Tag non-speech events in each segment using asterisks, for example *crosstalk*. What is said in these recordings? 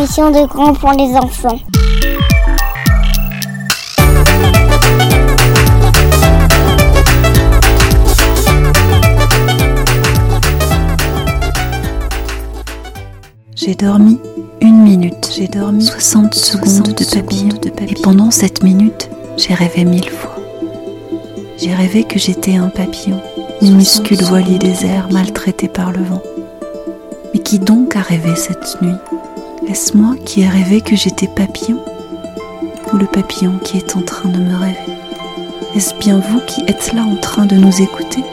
Émission de grands pour les enfants. J'ai dormi une minute, j'ai dormi 60 secondes de papillon, et pendant cette minute, j'ai rêvé mille fois. J'ai rêvé que j'étais un papillon, minuscule voilier désert maltraité par le vent. Mais qui donc a rêvé cette nuit? Est-ce moi qui ai rêvé que j'étais papillon Ou le papillon qui est en train de me rêver Est-ce bien vous qui êtes là en train de nous écouter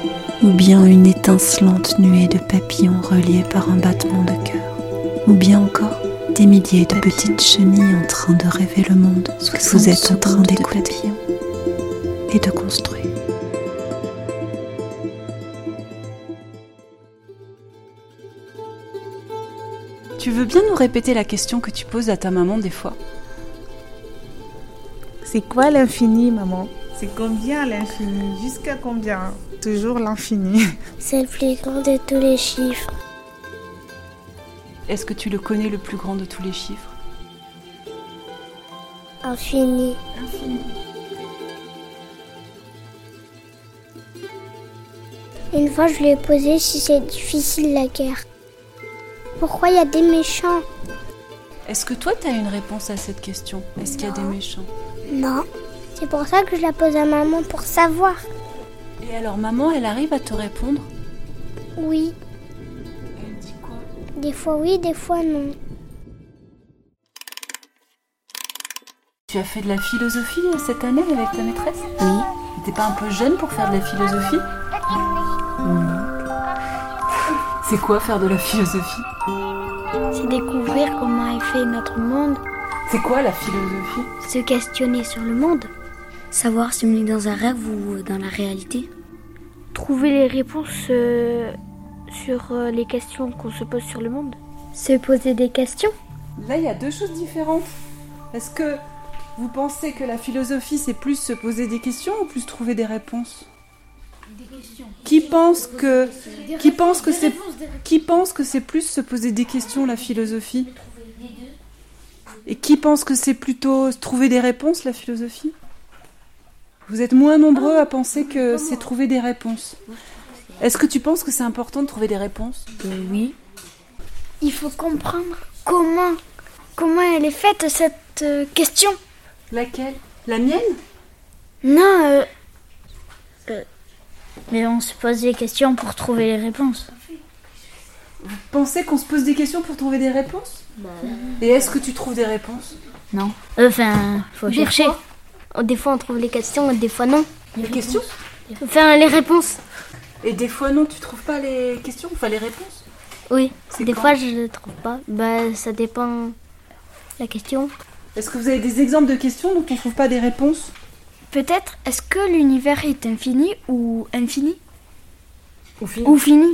Ou bien une étincelante nuée de papillons reliés par un battement de cœur ou bien encore des milliers de petites chenilles en train de rêver le monde que vous êtes en train d'écouter et de construire? Tu veux bien nous répéter la question que tu poses à ta maman des fois C'est quoi l'infini, maman C'est combien l'infini? Jusqu'à combien? Toujours l'infini. *laughs* C'est le plus grand de tous les chiffres. Est-ce que tu le connais le plus grand de tous les chiffres? Infini. Une fois, je lui ai posé si c'est difficile la guerre. Pourquoi il y a des méchants Est-ce que toi, tu as une réponse à cette question? Est-ce qu'il y a des méchants? Non. C'est pour ça que je la pose à maman pour savoir. Et alors, maman, elle arrive à te répondre? Oui. Elle dit quoi? Des fois oui, des fois non. Tu as fait de la philosophie cette année avec ta maîtresse? Oui. T'es pas un peu jeune pour faire de la philosophie? C'est quoi faire de la philosophie C'est découvrir comment est fait notre monde, C'est quoi la philosophie se questionner sur le monde, Savoir si on est dans un rêve ou dans la réalité. Trouver les réponses euh, sur euh, les questions qu'on se pose sur le monde. se poser des questions. Là, il y a deux choses différentes. Est-ce que vous pensez que la philosophie, c'est plus se poser des questions ou plus trouver des réponses Qui pense que qui pense que c'est qui pense que c'est plus se poser des questions la philosophie? Et qui pense que c'est plutôt trouver des réponses la philosophie? Vous êtes moins nombreux à penser que c'est trouver des réponses. Est-ce que tu penses que c'est important de trouver des réponses? Oui. Il faut comprendre comment, comment elle est faite cette euh, question. Laquelle? La mienne? Non, euh, Mais on se pose des questions pour trouver les réponses. Pensez qu'on se pose des questions pour trouver des réponses Et est-ce que tu trouves des réponses Non. Enfin, faut des chercher. fois, oh, des fois on trouve les questions et des fois non. Les questions Enfin, les réponses. Et des fois non, tu trouves pas les questions, enfin les réponses Oui, des fois je ne trouve pas. Bah, ça dépend la question. Est-ce que vous avez des exemples de questions dont on trouve pas des réponses Peut-être, est-ce que l'univers est infini ou infini. Ou fini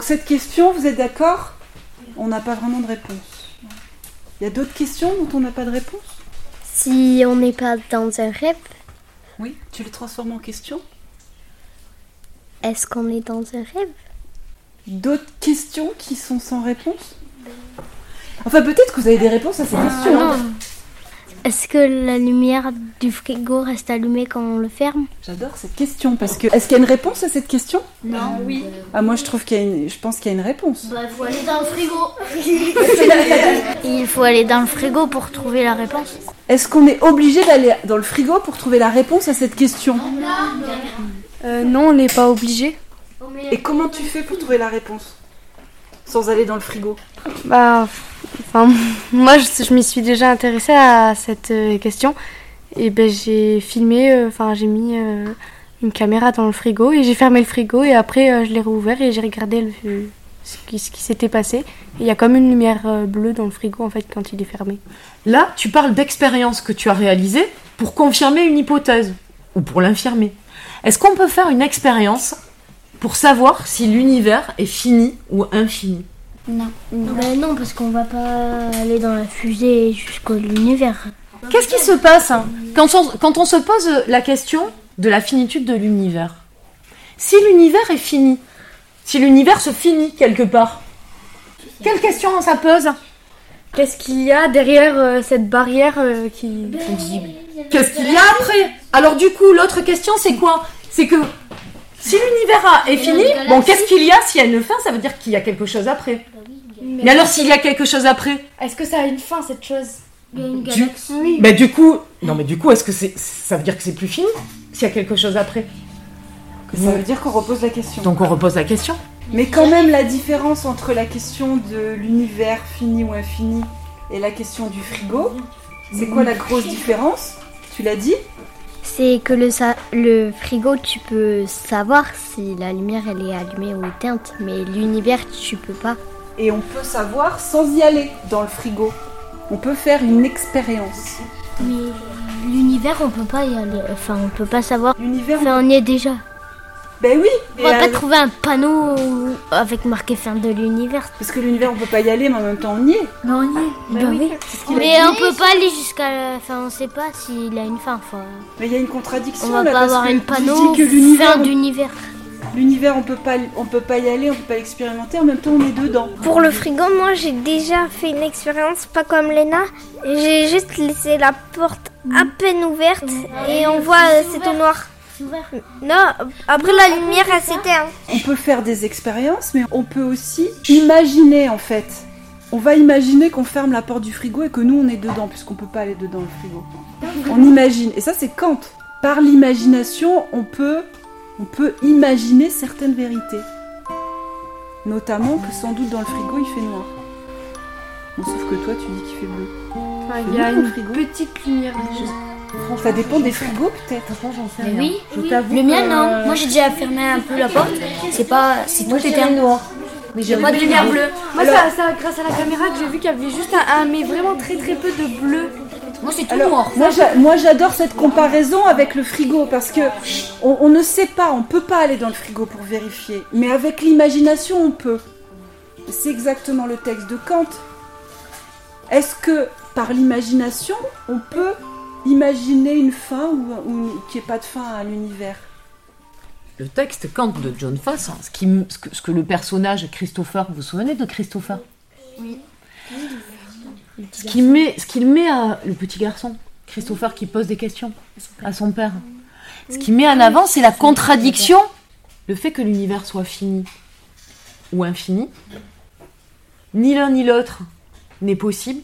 Cette question, vous êtes d'accord? On n'a pas vraiment de réponse. Il y a d'autres questions dont on n'a pas de réponse? Si on n'est pas dans un rêve, Oui. Tu les transformes en questions est-ce qu'on est dans un rêve? D'autres questions qui sont sans réponse? Enfin, peut-être que vous avez des réponses à ces questions. hein. Est-ce que la lumière du frigo reste allumée quand on le ferme? J'adore cette question parce que. Est-ce qu'il y a une réponse à cette question? Non. Oui. Ah, moi je trouve qu'il y a une. Je pense qu'il y a une réponse. Il faut aller dans le frigo. *laughs* Il faut aller dans le frigo pour trouver la réponse. Est-ce qu'on est obligé d'aller dans le frigo pour trouver la réponse à cette question? Euh, non, on n'est pas obligé. Et comment tu fais pour trouver la réponse? Sans aller dans le frigo? Bah, *laughs* moi, je, m'y suis déjà intéressée à cette euh, question. Et ben, j'ai filmé, euh, enfin, j'ai mis euh, une caméra dans le frigo et j'ai fermé le frigo et après, je l'ai rouvert et j'ai regardé ce qui, s'était passé. Il y a comme une lumière bleue dans le frigo en fait quand il est fermé. Là, tu parles d'expérience que tu as réalisée pour confirmer une hypothèse ou pour l'infirmer. Est-ce qu'on peut faire une expérience pour savoir si l'univers est fini ou infini? Non. Ben non, parce qu'on va pas aller dans la fusée jusqu'au l'univers. Qu'est-ce qui se passe hein, quand on, quand on se pose la question de la finitude de l'univers Si l'univers est fini, si l'univers se finit quelque part, quelle question ça pose? Qu'est-ce qu'il y a derrière euh, cette barrière euh, qui Qu'est-ce qu'il y a après? Alors du coup, l'autre question, c'est quoi? C'est que si l'univers est fini, bon, qu'est-ce qu'il y a? S'il y a une fin, ça veut dire qu'il y a quelque chose après. Mais alors, s'il y a quelque chose après Est-ce que ça a une fin cette chose Il y a une Du- galaxie. Bah du coup, non mais du coup, est-ce que c'est, ça veut dire que c'est plus fini S'il y a quelque chose après Ça veut dire qu'on repose la question. Donc on repose la question. Mais quand même, la différence entre la question de l'univers fini ou infini et la question du frigo, c'est quoi la grosse différence? Tu l'as dit? C'est que le, sa- le frigo, tu peux savoir si la lumière elle est allumée ou éteinte, mais l'univers, tu peux pas. Et on peut savoir sans y aller dans le frigo. On peut faire une expérience. Mais l'univers, on peut pas y aller. Enfin, on peut pas savoir. L'univers, Enfin, on y est déjà. ben oui On va pas euh, trouver un panneau avec marqué fin de l'univers. Parce que l'univers, on peut pas y aller, mais en même temps, on y est. Mais on y est. Bah oui. Mais on peut pas aller jusqu'à la fin. On sait pas s'il a une fin. Enfin, Mais il y a une contradiction on va là, pas parce avoir que tu panneau fin on- d'univers. L'univers, on peut pas, on peut pas y aller, on peut pas l'expérimenter. En même temps, on est dedans. Pour le frigo, moi j'ai déjà fait une expérience, pas comme Léna. J'ai juste laissé la porte à peine ouverte et on voit euh, c'est tout noir. Non, après la lumière elle s'éteint. On peut faire des expériences, mais on peut aussi imaginer en fait. On va imaginer qu'on ferme la porte du frigo et que nous on est dedans, puisqu'on peut pas aller dedans le frigo. On imagine. Et ça c'est Kant. Par l'imagination, on peut, on peut imaginer certaines vérités. Notamment que sans doute dans le frigo il fait noir. Bon, sauf que toi tu dis qu'il fait bleu. Enfin, Il y a une frigo. petite lumière. Ça dépend des frigos peut-être. oui, le mien non. Moi j'ai déjà fermé un peu la porte. C'est pas, c'est tout éteint. noir. N'y a pas de lumière bleue. Moi, ça, ça, grâce à la caméra que j'ai vu qu'il y avait juste un, un- mais vraiment très très peu de bleu. Moi c'est tout Alors, noir. moi, j'a- moi, j'adore cette comparaison avec le frigo parce que on, on ne sait pas, on peut pas aller dans le frigo pour vérifier, mais avec l'imagination on peut. C'est exactement le texte de Kant. Est-ce que par l'imagination on peut imaginer une fin ou, ou qu'il n'y ait pas de fin à l'univers? Le texte Kant de John Foss, hein, ce, qui, m- ce, que, ce que le personnage Christopher, vous vous souvenez de Christopher? Oui. Ce qu'il met, ce qu'il met à le petit garçon, Christopher qui pose des questions à son père. Ce qu'il met en avant, c'est la contradiction, le fait que l'univers soit fini ou infini. Ni l'un ni l'autre n'est possible,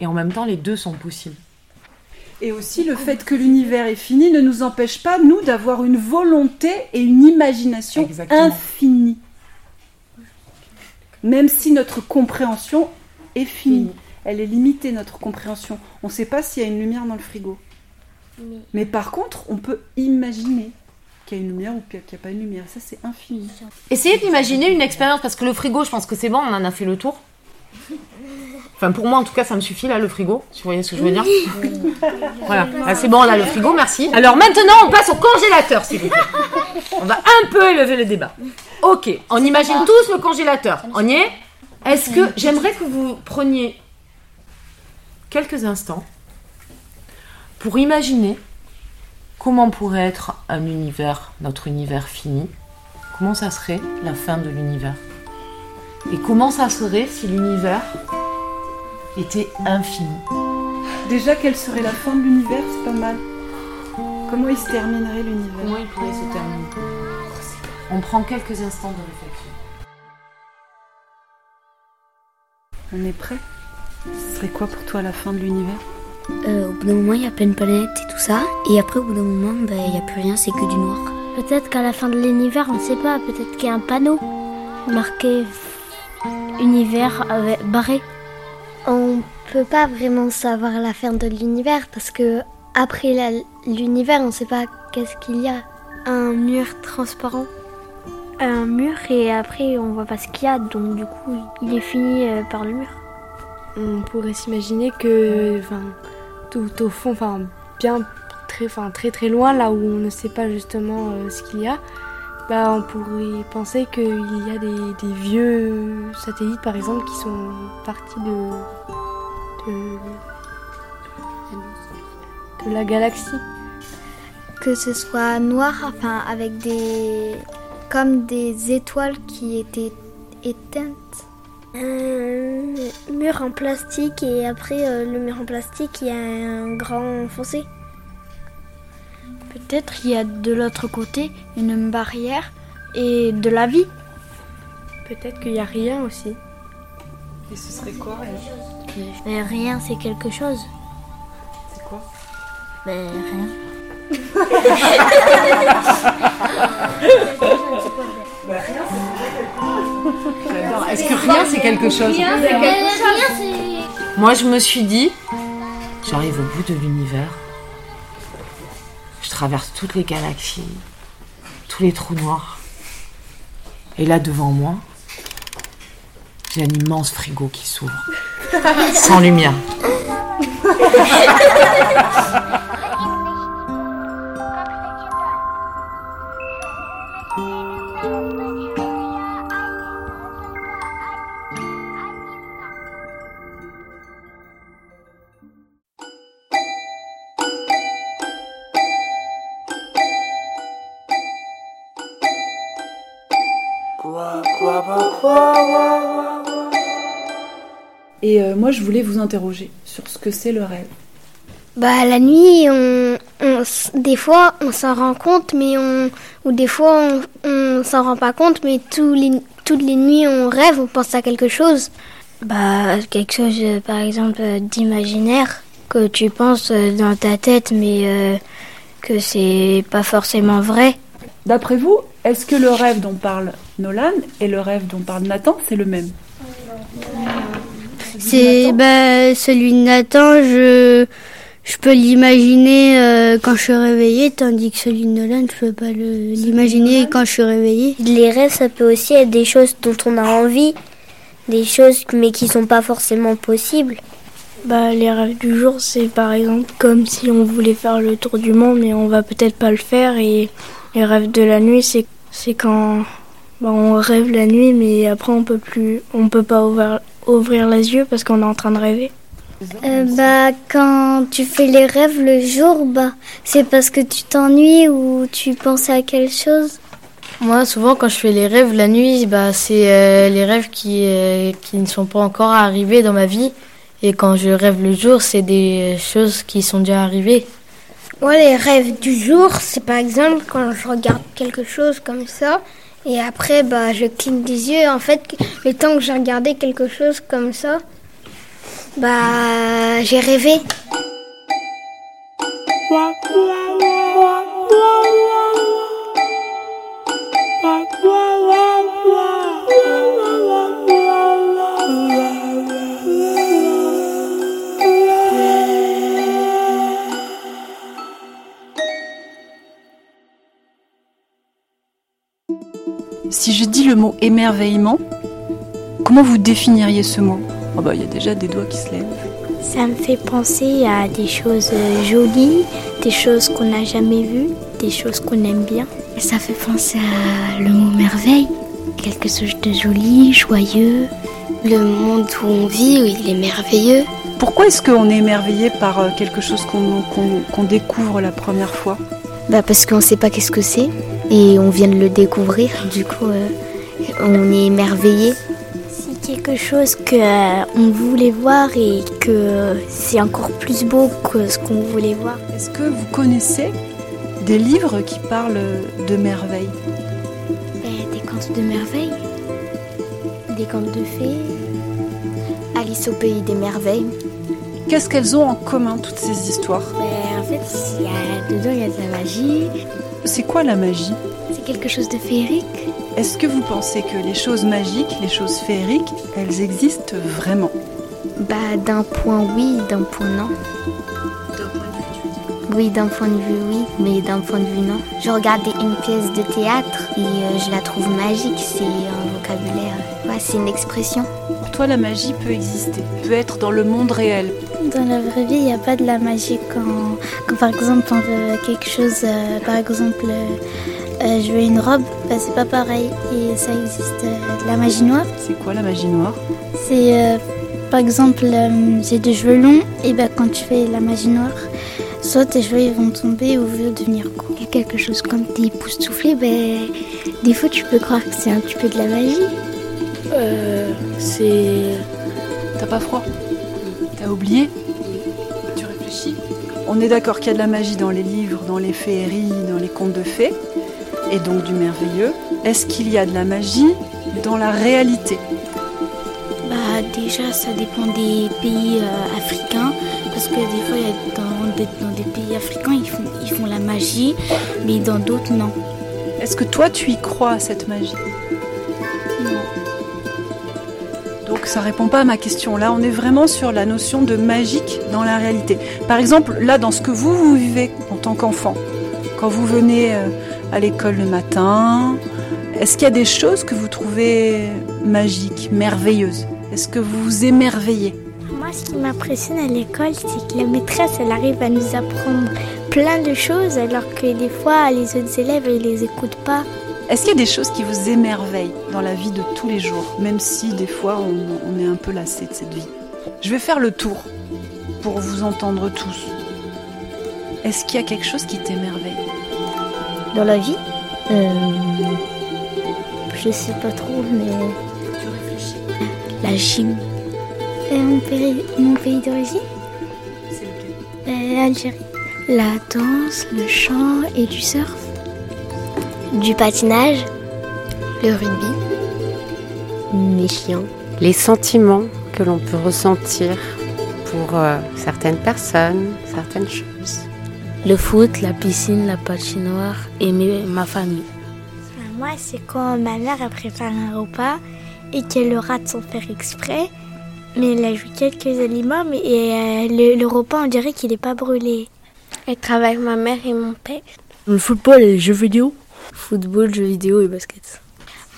et en même temps les deux sont possibles. Et aussi le fait que l'univers est fini ne nous empêche pas, nous, d'avoir une volonté et une imagination Exactement. infinie. Même si notre compréhension est finie. Elle est limitée, notre compréhension. On ne sait pas s'il y a une lumière dans le frigo. Mais par contre, on peut imaginer qu'il y a une lumière ou qu'il n'y a pas une lumière. Ça, c'est infini. Essayez d'imaginer une expérience, parce que le frigo, je pense que c'est bon, on en a fait le tour. Enfin, pour moi, en tout cas, ça me suffit, là, le frigo, si vous voyez ce que je veux dire. Voilà, Là, c'est bon, là, le frigo, merci. Alors maintenant, on passe au congélateur, s'il vous plaît. On va un peu élever le débat. Ok, on imagine tous le congélateur. On y est? Est-ce que j'aimerais que vous preniez quelques instants pour imaginer comment pourrait être un univers, notre univers fini Comment ça serait la fin de l'univers Et comment ça serait si l'univers était infini Déjà, quelle serait la fin de l'univers C'est pas mal. Comment il se terminerait l'univers? Comment il pourrait se terminer? On prend quelques instants de réflexion. On est prêt? Ce serait quoi pour toi la fin de l'univers? Euh, au bout d'un moment, il y a plein de planètes et tout ça. Et après, au bout d'un moment, ben, il n'y a plus rien, c'est que du noir. Peut-être qu'à la fin de l'univers, on ne sait pas. Peut-être qu'il y a un panneau marqué univers avec barré. On peut pas vraiment savoir la fin de l'univers parce que après l'univers, on sait pas qu'est-ce qu'il y a. Un mur transparent? Un mur et après on voit pas ce qu'il y a, donc du coup il est fini euh, par le mur. On pourrait s'imaginer que, enfin, tout au fond, enfin, bien très, enfin, très très loin, là où on ne sait pas justement euh, ce qu'il y a, bah, on pourrait penser qu'il y a des, des vieux satellites, par exemple, qui sont partis de, de, de la galaxie. Que ce soit noir, enfin avec des. Comme des étoiles qui étaient éteintes. Un mur en plastique et après euh, le mur en plastique, il y a un grand fossé. Peut-être il y a de l'autre côté une barrière et de la vie. Peut-être qu'il n'y a rien aussi. Et ce serait quoi rien, c'est quelque chose. C'est quoi? Mais rien. J'adore. Est-ce que rien c'est quelque chose Moi je me suis dit, j'arrive au bout de l'univers. Je traverse toutes les galaxies, tous les trous noirs. Et là devant moi, j'ai un immense frigo qui s'ouvre. *laughs* Sans lumière. *laughs* Et euh, moi, je voulais vous interroger sur ce que c'est le rêve. Bah la nuit, on, on des fois on s'en rend compte, mais on ou des fois on, on s'en rend pas compte, mais tous les, toutes les nuits on rêve, on pense à quelque chose. Bah quelque chose euh, par exemple euh, d'imaginaire que tu penses euh, dans ta tête, mais euh, que c'est pas forcément vrai. D'après vous, est-ce que le rêve dont parle Nolan et le rêve dont parle Nathan, c'est le même? C'est bah, celui de Nathan, je, je peux l'imaginer euh, quand je suis réveillée, tandis que celui de Nolan, je peux pas l'imaginer quand je suis réveillée. Les rêves, ça peut aussi être des choses dont on a envie, des choses mais qui sont pas forcément possibles. Bah, les rêves du jour, c'est par exemple comme si on voulait faire le tour du monde, mais on va peut-être pas le faire. Et les rêves de la nuit, c'est c'est quand bah, on rêve la nuit, mais après on peut plus, on peut pas ouvrir, ouvrir les yeux parce qu'on est en train de rêver. Euh, bah, quand tu fais les rêves le jour, bah, c'est parce que tu t'ennuies ou tu penses à quelque chose? Moi, souvent, quand je fais les rêves la nuit, bah, c'est euh, les rêves qui, euh, qui ne sont pas encore arrivés dans ma vie. Et quand je rêve le jour, c'est des choses qui sont déjà arrivées. Moi, les rêves du jour, c'est par exemple quand je regarde quelque chose comme ça, et après, bah, je cligne des yeux. En fait, le temps que j'ai regardé quelque chose comme ça, bah, j'ai rêvé. Si je dis le mot émerveillement, comment vous définiriez ce mot? Oh bah il y a déjà des doigts qui se lèvent. Ça me fait penser à des choses jolies, des choses qu'on n'a jamais vues, des choses qu'on aime bien. Ça fait penser à le mot merveille, quelque chose de joli, joyeux. Le monde où on vit, où il est merveilleux. Pourquoi est-ce qu'on est émerveillé par euh, quelque chose qu'on découvre la première fois? Bah parce qu'on sait pas qu'est-ce que c'est et on vient de le découvrir. Du coup, euh, on est émerveillé. Quelque chose que euh, on voulait voir et que c'est encore plus beau que ce qu'on voulait voir. Est-ce que vous connaissez des livres qui parlent de merveilles? Ben, des contes de merveilles, des contes de fées, Alice au pays des merveilles. Qu'est-ce qu'elles ont en commun toutes ces histoires? Ben, en fait, il y a, dedans il y a de la magie, C'est quoi la magie? C'est quelque chose de féerique. Est-ce que vous pensez que les choses magiques, les choses féeriques, elles existent vraiment? Bah d'un point oui, d'un point non. Oui, d'un point de vue, oui, mais d'un point de vue, non. Je regardais une pièce de théâtre et euh, je la trouve magique. C'est un vocabulaire, ouais, c'est une expression. Pour toi, la magie peut exister, peut être dans le monde réel. Dans la vraie vie, il n'y a pas de la magie quand, quand par exemple on veut quelque chose, euh, par exemple euh, je veux une robe, bah, c'est pas pareil et ça existe. euh, de la magie noire, C'est quoi la magie noire c'est euh, par exemple euh, j'ai des cheveux longs et bah, quand tu fais la magie noire, soit tes cheveux ils vont tomber ou vont devenir courts. Il y a quelque chose comme des pouces soufflés, ben, des fois tu peux croire que c'est un petit peu de la magie. Euh, c'est. T'as pas froid T'as oublié Tu réfléchis On est d'accord qu'il y a de la magie dans les livres, dans les féeries, dans les contes de fées, et donc du merveilleux. Est-ce qu'il y a de la magie dans la réalité? Bah déjà ça dépend des pays euh, africains parce que des fois il y a dans, des, dans des pays africains ils font, ils font la magie mais dans d'autres non. Est-ce que toi tu y crois à cette magie? Non. Donc ça répond pas à ma question. Là, on est vraiment sur la notion de magique dans la réalité. Par exemple, là, dans ce que vous, vous vivez en tant qu'enfant, quand vous venez euh, à l'école le matin, est-ce qu'il y a des choses que vous trouvez magiques, merveilleuses? Est-ce que vous vous émerveillez? Moi, ce qui m'impressionne à l'école, c'est que la maîtresse, elle arrive à nous apprendre plein de choses, alors que des fois, les autres élèves, ils les écoutent pas. Est-ce qu'il y a des choses qui vous émerveillent dans la vie de tous les jours, même si des fois on, on est un peu lassé de cette vie? Je vais faire le tour pour vous entendre tous. Est-ce qu'il y a quelque chose qui t'émerveille? Dans la vie euh, Je sais pas trop, mais. Tu réfléchis. La gym. Euh, mon pays, mon pays d'origine? C'est lequel? Euh, Algérie. La danse, le chant et du surf. Du patinage. Le rugby. Les chiens. Les sentiments que l'on peut ressentir pour euh, certaines personnes, certaines choses. Le foot, la piscine, la patinoire et ma famille. Moi, c'est quand ma mère a préparé un repas et qu'elle le rate sans faire exprès. Mais elle a joué quelques aliments, mais et, euh, le, le repas, on dirait qu'il n'est pas brûlé. Être avec ma mère et mon père. Le football et les jeux vidéo? Football, jeux vidéo et basket.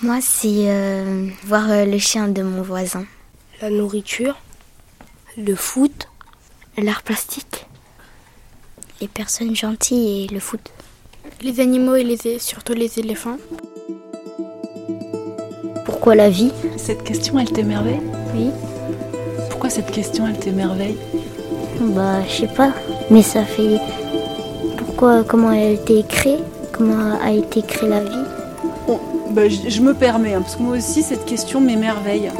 Moi, c'est euh, voir euh, le chien de mon voisin. La nourriture. Le foot. L'art plastique. Les personnes gentilles et le foot. Les animaux et les, surtout les éléphants. Pourquoi la vie? Cette question, elle t'émerveille? Oui. Pourquoi cette question, elle t'émerveille? Bah, je sais pas. Mais ça fait. Pourquoi Comment elle a été créée? Comment a été créée la vie? Bon, bah, je, je me permets, hein, parce que moi aussi, cette question m'émerveille.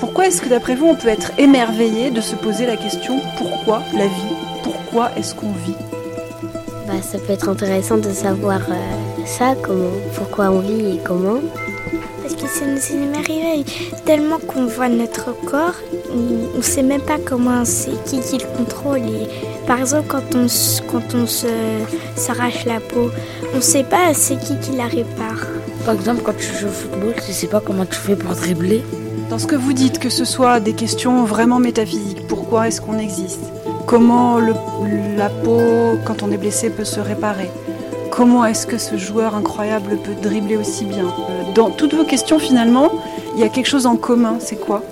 Pourquoi est-ce que d'après vous, on peut être émerveillé de se poser la question pourquoi la vie? Pourquoi est-ce qu'on vit Bah, ça peut être intéressant de savoir euh, ça, comment, pourquoi on vit et comment. Parce que ça nous émerveille tellement qu'on voit notre corps, on ne sait même pas comment c'est, qui, qui le contrôle. Et par exemple, quand on, quand on se, s'arrache la peau, on ne sait pas c'est qui qui la répare. Par exemple, quand tu joues au football, tu sais pas comment tu fais pour dribbler. Dans ce que vous dites, que ce soit des questions vraiment métaphysiques, pourquoi est-ce qu'on existe? Comment la peau, quand on est blessé, peut se réparer Comment est-ce que ce joueur incroyable peut dribbler aussi bien Euh, Dans toutes vos questions, finalement, il y a quelque chose en commun, c'est quoi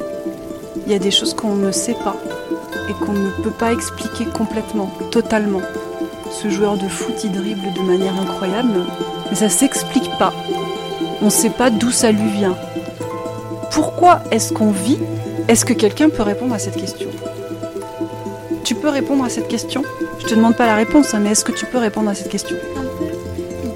Il y a des choses qu'on ne sait pas et qu'on ne peut pas expliquer complètement, totalement. Ce joueur de foot, il dribble de manière incroyable, mais ça s'explique pas. On ne sait pas d'où ça lui vient. Pourquoi est-ce qu'on vit? Est-ce que quelqu'un peut répondre à cette question? Peux répondre à cette question? Je te demande pas la réponse, hein, mais est-ce que tu peux répondre à cette question?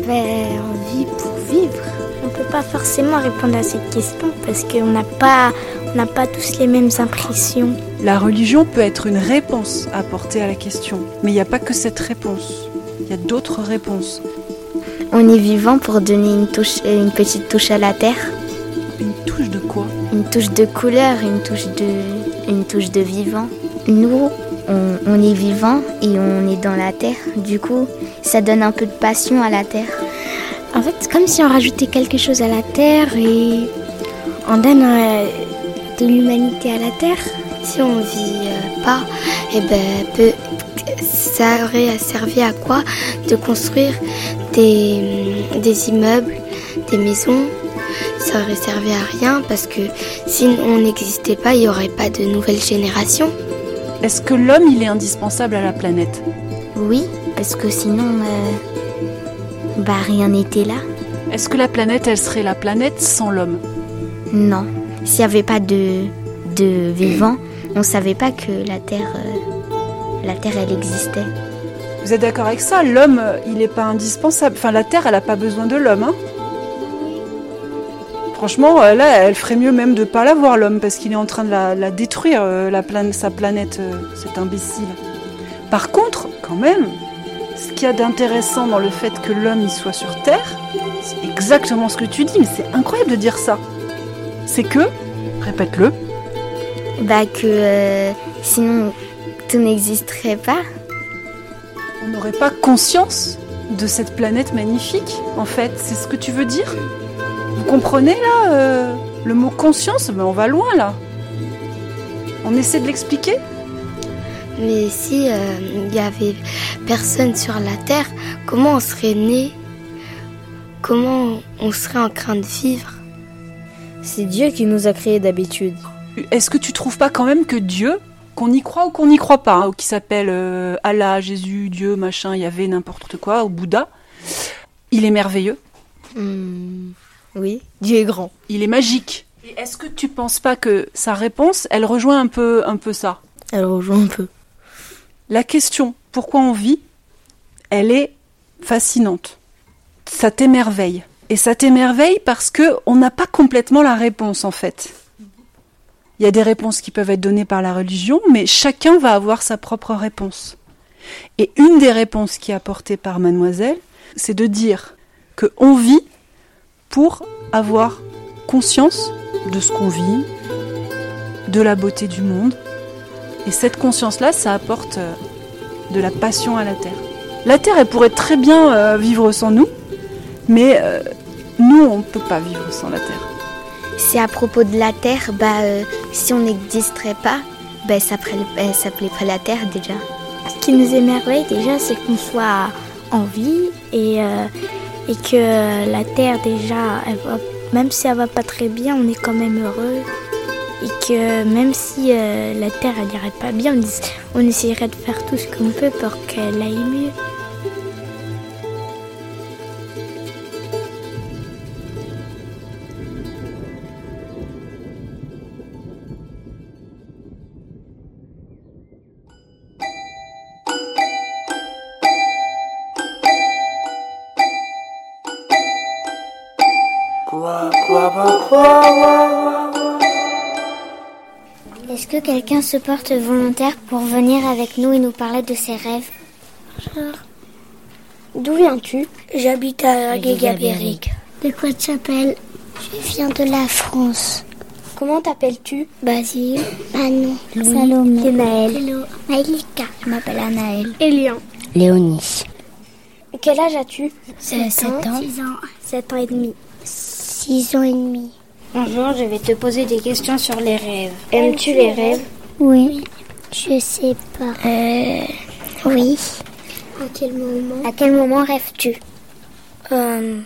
Ben, on vit pour vivre. On peut pas forcément répondre à cette question parce qu'on n'a pas, on n'a pas tous les mêmes impressions. La religion peut être une réponse apportée à la question, mais il n'y a pas que cette réponse. Il y a d'autres réponses. On est vivant pour donner une, touche, euh, une petite touche à la terre. Une touche de quoi? Une touche de couleur, une touche de, une touche de vivant. Nous, on, on est vivant et on est dans la terre. Du coup, ça donne un peu de passion à la terre. En fait, c'est comme si on rajoutait quelque chose à la Terre et on donne euh, de l'humanité à la Terre. si on vit euh, pas, eh ben, ça aurait servi à quoi de construire des, des immeubles, des maisons? Ça aurait servi à rien parce que si on n'existait pas, il n'y aurait pas de nouvelles générations. Est-ce que l'homme, il est indispensable à la planète? Oui, parce que sinon, euh, bah rien n'était là. Est-ce que la planète, elle serait la planète sans l'homme? Non, s'il n'y avait pas de, de vivant, on savait pas que la Terre, euh, la Terre, elle existait. Vous êtes d'accord avec ça? L'homme, euh, il n'est pas indispensable. Enfin, la Terre, elle n'a pas besoin de l'homme. Hein? Franchement, euh, là, elle ferait mieux même de pas l'avoir, l'homme, parce qu'il est en train de la, la détruire, euh, la plan- sa planète, euh, cet imbécile. Par contre, quand même, ce qu'il y a d'intéressant dans le fait que l'homme il soit sur Terre, c'est exactement ce que tu dis, mais c'est incroyable de dire ça. C'est que, répète-le, Bah que euh, sinon tout n'existerait pas. on n'aurait pas conscience de cette planète magnifique, en fait. C'est ce que tu veux dire? Vous comprenez là euh, le mot conscience? Mais on va loin là. On essaie de l'expliquer? Mais si euh, il y avait personne sur la Terre, comment on serait né? Comment on serait en train de vivre? C'est Dieu qui nous a créés d'habitude. Est-ce que tu trouves pas quand même que Dieu, qu'on y croit ou qu'on n'y croit pas, hein, ou qui s'appelle euh, Allah, Jésus, Dieu, machin, Yahvé, n'importe quoi, ou Bouddha, il est merveilleux? Hmm, Oui, Dieu est grand. Il est magique. Et est-ce que tu penses pas que sa réponse, elle rejoint un peu, un peu ça? Elle rejoint un peu. La question pourquoi on vit, elle est fascinante. Ça t'émerveille. Et ça t'émerveille parce que on n'a pas complètement la réponse en fait. Il y a des réponses qui peuvent être données par la religion, mais chacun va avoir sa propre réponse. Et une des réponses qui est apportée par mademoiselle, c'est de dire que on vit pour avoir conscience de ce qu'on vit, de la beauté du monde, et cette conscience-là, ça apporte euh, de la passion à la Terre. La Terre, elle pourrait très bien euh, vivre sans nous, mais euh, nous, on ne peut pas vivre sans la Terre. C'est à propos de la Terre, bah si on n'existerait pas, bah ça s'appellerait pas la Terre déjà. Ce qui nous émerveille déjà, c'est qu'on soit en vie et, et que la Terre déjà, même si elle va pas très bien, on est quand même heureux. Et que même si euh, la Terre elle irait pas bien, on, on essayerait de faire tout ce qu'on peut pour qu'elle aille mieux. Est-ce que quelqu'un se porte volontaire pour venir avec nous et nous parler de ses rêves? D'où viens-tu? J'habite à Guégabéric. De quoi tu t'appelles? Je viens de la France. Comment t'appelles-tu? Basile. Manon. Salomé. Et Naël. Hello. Maïlika. Je m'appelle Anaël. Elian. Léonie. Quel âge as-tu? C'est 7 ans. 6 ans. 7 ans et demi. 6 ans et demi. Bonjour, je vais te poser des questions sur les rêves. Aimes-tu les rêves? Oui. Je sais pas. Euh, Oui. À quel moment? À quel moment rêves-tu? Euh,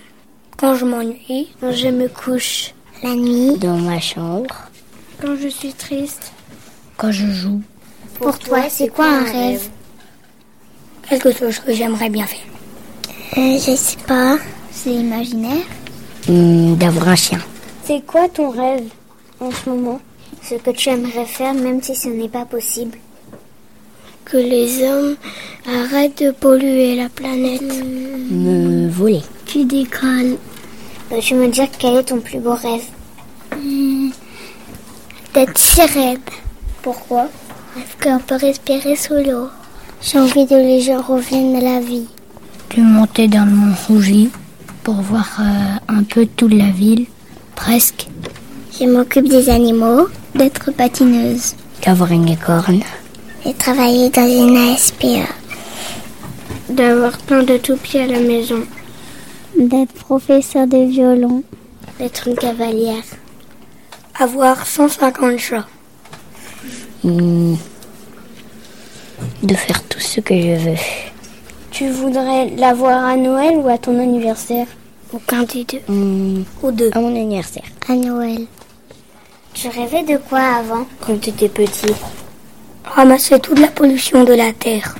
quand je m'ennuie, Quand je me couche la nuit. dans ma chambre, Quand je suis triste. quand je joue, Pour toi, c'est quoi un rêve? Quelque chose que j'aimerais bien faire. euh, Je sais pas. C'est imaginaire. Hmm, D'avoir un chien. C'est quoi ton rêve en ce moment? Ce que tu aimerais faire même si ce n'est pas possible? Que les hommes arrêtent de polluer la planète. Me voler. Tu décolles. Peux-tu me dire quel est ton plus beau rêve D'être sirène. Pourquoi? Parce qu'on peut respirer sous l'eau. J'ai envie que les gens reviennent à la vie. De monter dans mon rougi pour voir euh, un peu toute la ville, presque. Je m'occupe des animaux, d'être patineuse D'avoir une licorne. et travailler dans une ASPA. D'avoir plein de toupies à la maison. D'être professeur de violon. D'être une cavalière. Avoir 150 chats. Hmm. De faire tout ce que je veux. Tu voudrais l'avoir à Noël ou à ton anniversaire? Aucun des deux. Hmm. Ou deux. À mon anniversaire. À Noël. Tu rêvais de quoi avant? Quand tu étais petit. Ramasser toute la pollution de la Terre.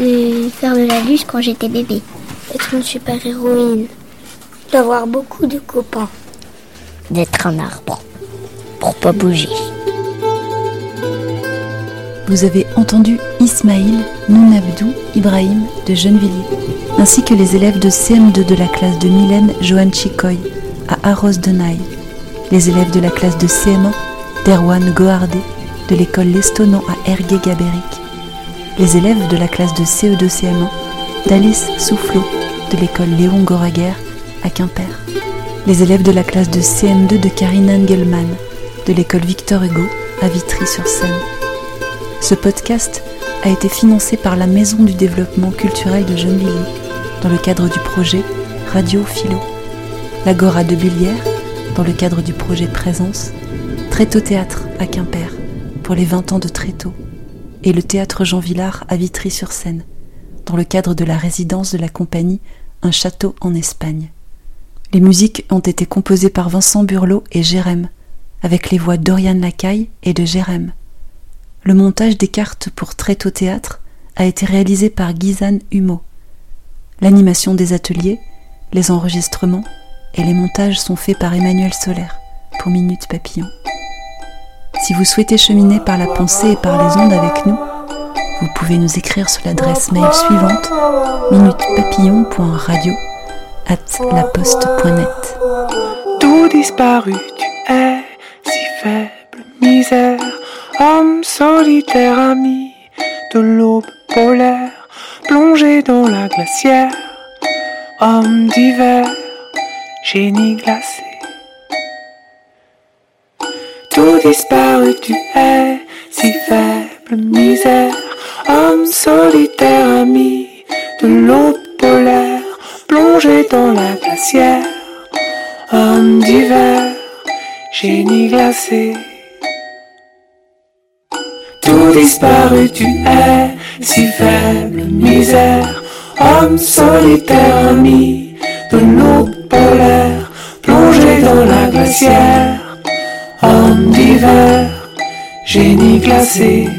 De faire de la luce quand j'étais bébé. Être une super-héroïne. D'avoir beaucoup de copains. D'être un arbre. Pour pas bouger. Vous avez entendu Ismaïl Nounabdou Ibrahim de Gennevilliers, ainsi que les élèves de CM2 de la classe de Mylène Johan Chikoy à Arros de Naï, les élèves de la classe de CM1 d'Erwan Gohardé de l'école Lestonan à Ergué Gabéric, les élèves de la classe de CE2 CM1 d'Alice Soufflot de l'école Léon Goraguer à Quimper, les élèves de la classe de CM2 de Karine Engelmann de l'école Victor Hugo à Vitry-sur-Seine. Ce podcast a été financé par la Maison du développement culturel de Gennevilliers dans le cadre du projet Radio Philo, l'Agora de Billière dans le cadre du projet Présence, Tréteau Théâtre à Quimper pour les 20 ans de Tréteau et le Théâtre Jean Villard à Vitry-sur-Seine dans le cadre de la résidence de la compagnie Un château en Espagne. Les musiques ont été composées par Vincent Burlot et Jérém, avec les voix d'Oriane Lacaille et de Jérém. Le montage des cartes pour Tréteau Théâtre a été réalisé par Gizane Humeau. L'animation des ateliers, les enregistrements et les montages sont faits par Emmanuel Solaire pour Minute Papillon. Si vous souhaitez cheminer par la pensée et par les ondes avec nous, vous pouvez nous écrire sur l'adresse mail suivante minutepapillon.radio at laposte.net. Tout disparu, tu es si faible misère, homme solitaire ami de l'aube polaire, plongé dans la glacière, homme d'hiver, génie glacé. Tout disparu, tu es si faible misère, homme solitaire ami de l'aube polaire, plongé dans la glacière, homme d'hiver, génie glacé. Disparu, tu es si faible misère, homme solitaire ami de l'aube polaire, plongé dans la glacière, homme d'hiver, génie glacé.